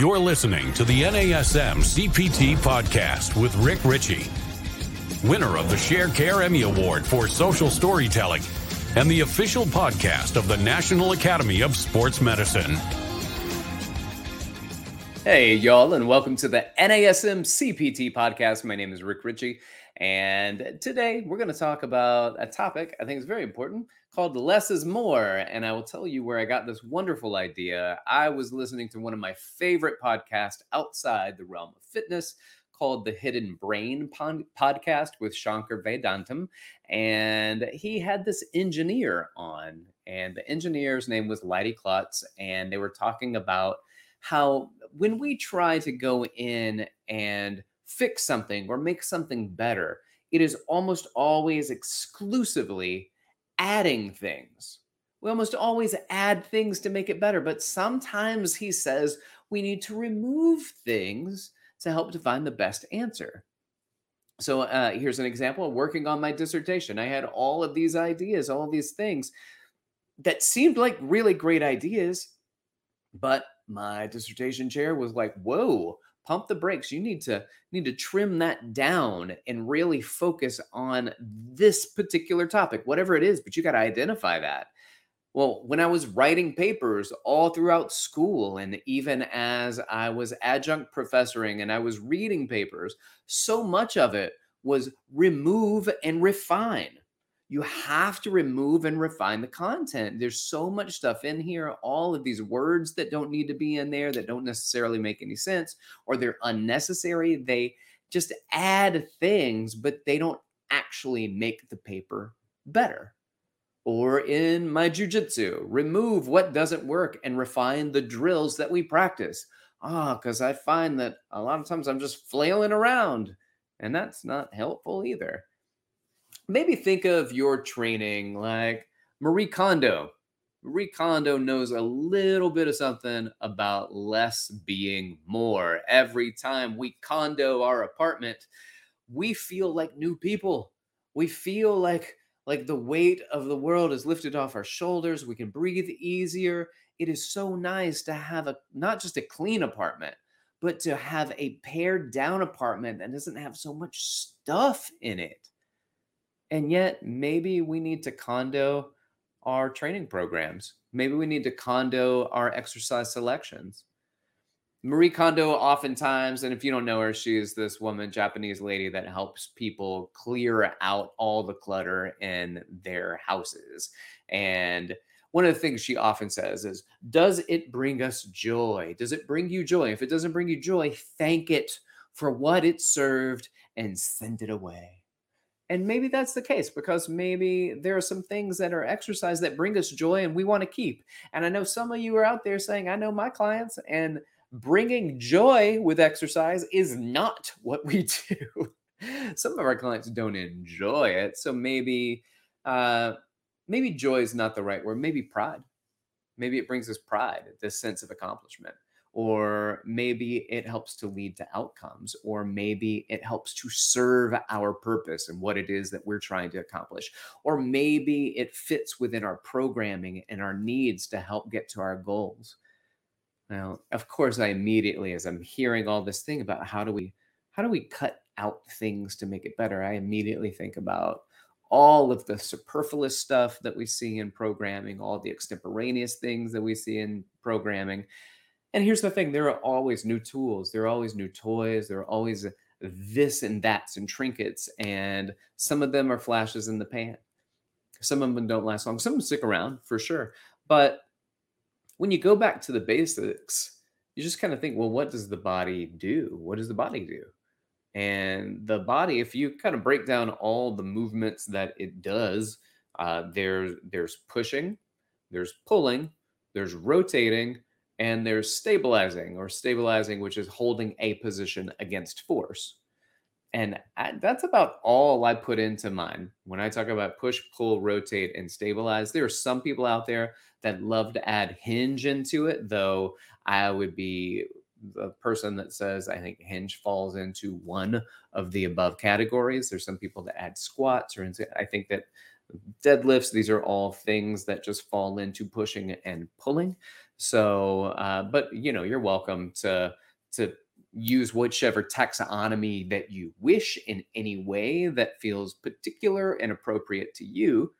You're listening to the NASM CPT podcast with Rick Richey, winner of the Sharecare Emmy Award for Social Storytelling and the official podcast of the National Academy of Sports Medicine. Hey, y'all, and welcome to the NASM CPT podcast. My name is Rick Richey, and today we're going to talk about a topic I think is very important called Less is More. And I will tell you where I got this wonderful idea. I was listening to one of my favorite podcasts outside the realm of fitness called the Hidden Brain podcast with Shankar Vedantam. And he had this engineer on, and the engineer's name was Leidy Klotz. And they were talking about how when we try to go in and fix something or make something better, it is almost always exclusively adding things. We almost always add things to make it better, but sometimes he says we need to remove things to help to find the best answer. So uh, here's an example working on my dissertation. I had all of these ideas, all of these things that seemed like really great ideas, but my dissertation chair was like, whoa, pump the brakes. You need to need to trim that down and really focus on this particular topic whatever it is but you got to identify that. Well when i was writing papers all throughout school and even as i was adjunct professoring and i was reading papers so much of it was remove and refine you have to remove and refine the content. There's so much stuff in here, all of these words that don't need to be in there that don't necessarily make any sense or they're unnecessary. They just add things, but they don't actually make the paper better. Or in my jujitsu, remove what doesn't work and refine the drills that we practice. Ah, because I find that a lot of times I'm just flailing around, and that's not helpful either maybe think of your training like Marie Kondo. Marie Kondo knows a little bit of something about less being more. Every time we kondo our apartment, we feel like new people. We feel like like the weight of the world is lifted off our shoulders. We can breathe easier. It is so nice to have a not just a clean apartment, but to have a pared down apartment that doesn't have so much stuff in it. And yet, maybe we need to kondo our training programs. Maybe we need to kondo our exercise selections. Marie Kondo, oftentimes, and if you don't know her, she is this woman, Japanese lady that helps people clear out all the clutter in their houses. And one of the things she often says is, Does it bring us joy? Does it bring you joy? If it doesn't bring you joy, thank it for what it served and send it away. And maybe that's the case because maybe there are some things that are exercise that bring us joy and we want to keep. And I know some of you are out there saying, I know my clients, and bringing joy with exercise is not what we do. some of our clients don't enjoy it. So maybe, uh, maybe joy is not the right word. Maybe pride. Maybe it brings us pride, this sense of accomplishment or maybe it helps to lead to outcomes, or maybe it helps to serve our purpose and what it is that we're trying to accomplish, or maybe it fits within our programming and our needs to help get to our goals. Now, of course, I immediately, as I'm hearing all this thing about how do we how do we cut out things to make it better, I immediately think about all of the superfluous stuff that we see in programming, all the extemporaneous things that we see in programming, and here's the thing there are always new tools, there are always new toys, there are always this and that's and trinkets. And some of them are flashes in the pan. Some of them don't last long. Some of them stick around for sure. But when you go back to the basics, you just kind of think, well, what does the body do? What does the body do? And the body, if you kind of break down all the movements that it does, uh, there's there's pushing, there's pulling, there's rotating, and there's stabilizing or stabilizing, which is holding a position against force. And I, that's about all I put into mine. When I talk about push, pull, rotate, and stabilize, there are some people out there that love to add hinge into it, though I would be the person that says I think hinge falls into one of the above categories. There's some people that add squats, or I think that deadlifts, these are all things that just fall into pushing and pulling. So, uh, but you know, you're welcome to to use whichever taxonomy that you wish in any way that feels particular and appropriate to you.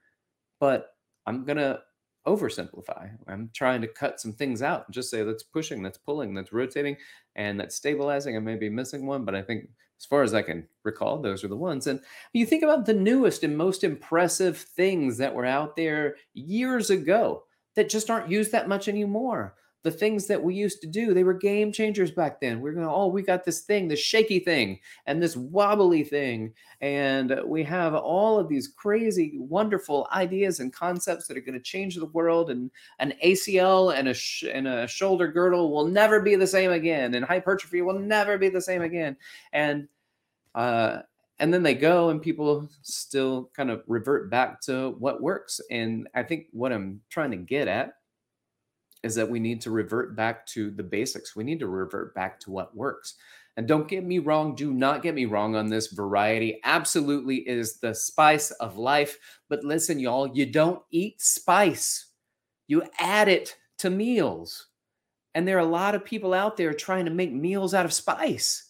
But I'm gonna oversimplify. I'm trying to cut some things out and just say that's pushing, that's pulling, that's rotating, and that's stabilizing. I may be missing one, but I think as far as I can recall, those are the ones. And you think about the newest and most impressive things that were out there years ago that just aren't used that much anymore. The things that we used to do they were game changers back then. We're going oh we got this thing this shaky thing and this wobbly thing and we have all of these crazy wonderful ideas and concepts that are going to change the world and an acl and a sh- and a shoulder girdle will never be the same again and hypertrophy will never be the same again and uh and then they go and people still kind of revert back to what works and i think what i'm trying to get at is that we need to revert back to the basics. We need to revert back to what works. And don't get me wrong, do not get me wrong on this. Variety absolutely is the spice of life. But listen, y'all, you don't eat spice, you add it to meals. And there are a lot of people out there trying to make meals out of spice.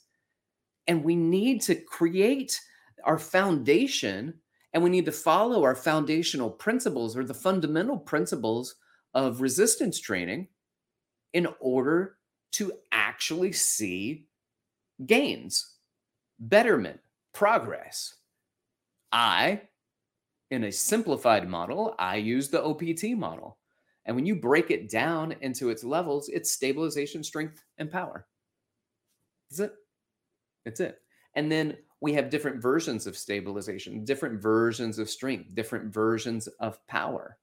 And we need to create our foundation and we need to follow our foundational principles or the fundamental principles of resistance training in order to actually see gains, betterment, progress. I, in a simplified model, I use the OPT model. And when you break it down into its levels, it's stabilization, strength, and power. That's it. That's it. And then we have different versions of stabilization, different versions of strength, different versions of power,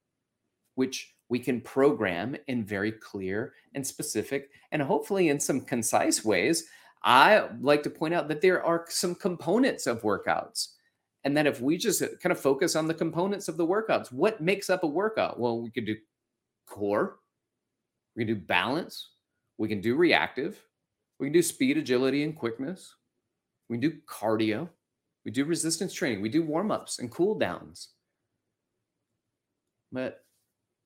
which we can program in very clear and specific and hopefully in some concise ways. I like to point out that there are some components of workouts. And that if we just kind of focus on the components of the workouts, what makes up a workout? Well, we could do core, we can do balance, we can do reactive, we can do speed, agility, and quickness, we do cardio, we do resistance training, we do warm ups and cool downs. But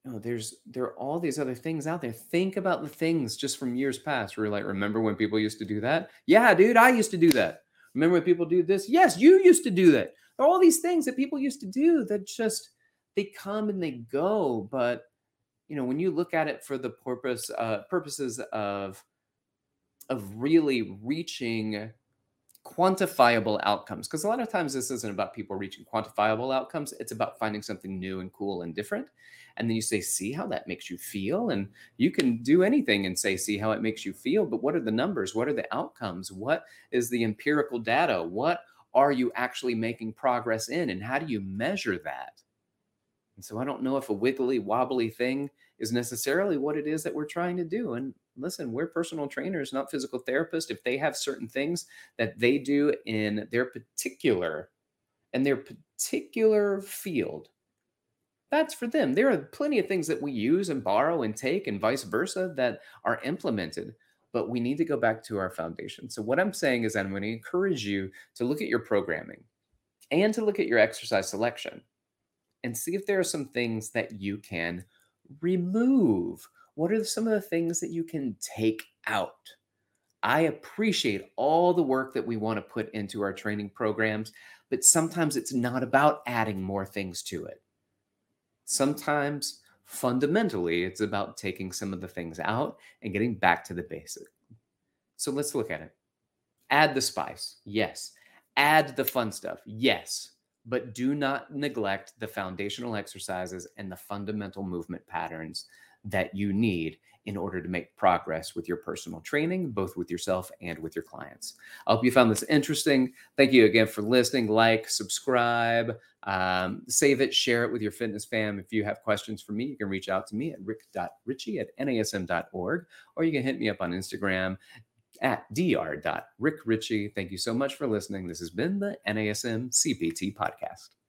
no, there's there are all these other things out there. Think about the things just from years past. You're like, remember when people used to do that? Yeah, dude, I used to do that. Remember when people do this? Yes, you used to do that. There are all these things that people used to do that just they come and they go. But you know, when you look at it for the purpose uh, purposes of of really reaching quantifiable outcomes because a lot of times this isn't about people reaching quantifiable outcomes it's about finding something new and cool and different. And then you say see how that makes you feel? And you can do anything and say see how it makes you feel but what are the numbers? What are the outcomes? What is the empirical data? What are you actually making progress in? And how do you measure that? And so i don't know if a wiggly wobbly thing is necessarily what it is that we're trying to do and listen, we're personal trainers, not physical therapists. If they have certain things that they do in their particular and their particular field, that's for them. There are plenty of things that we use and borrow and take and vice versa that are implemented, but we need to go back to our foundation. So what I'm saying is I'm going to encourage you to look at your programming and to look at your exercise selection and see if there are some things that you can remove what are some of the things that you can take out? I appreciate all the work that we want to put into our training programs, but sometimes it's not about adding more things to it. Sometimes, fundamentally, it's about taking some of the things out and getting back to the basic. So let's look at it. Add the spice, yes. Add the fun stuff, yes. But do not neglect the foundational exercises and the fundamental movement patterns that you need in order to make progress with your personal training, both with yourself and with your clients. I hope you found this interesting. Thank you again for listening. Like, subscribe, um, save it, share it with your fitness fam. If you have questions for me, you can reach out to me at rick.richey at nasm.org, or you can hit me up on Instagram at dr.rickrichey. Thank you so much for listening. This has been the NASM CPT podcast.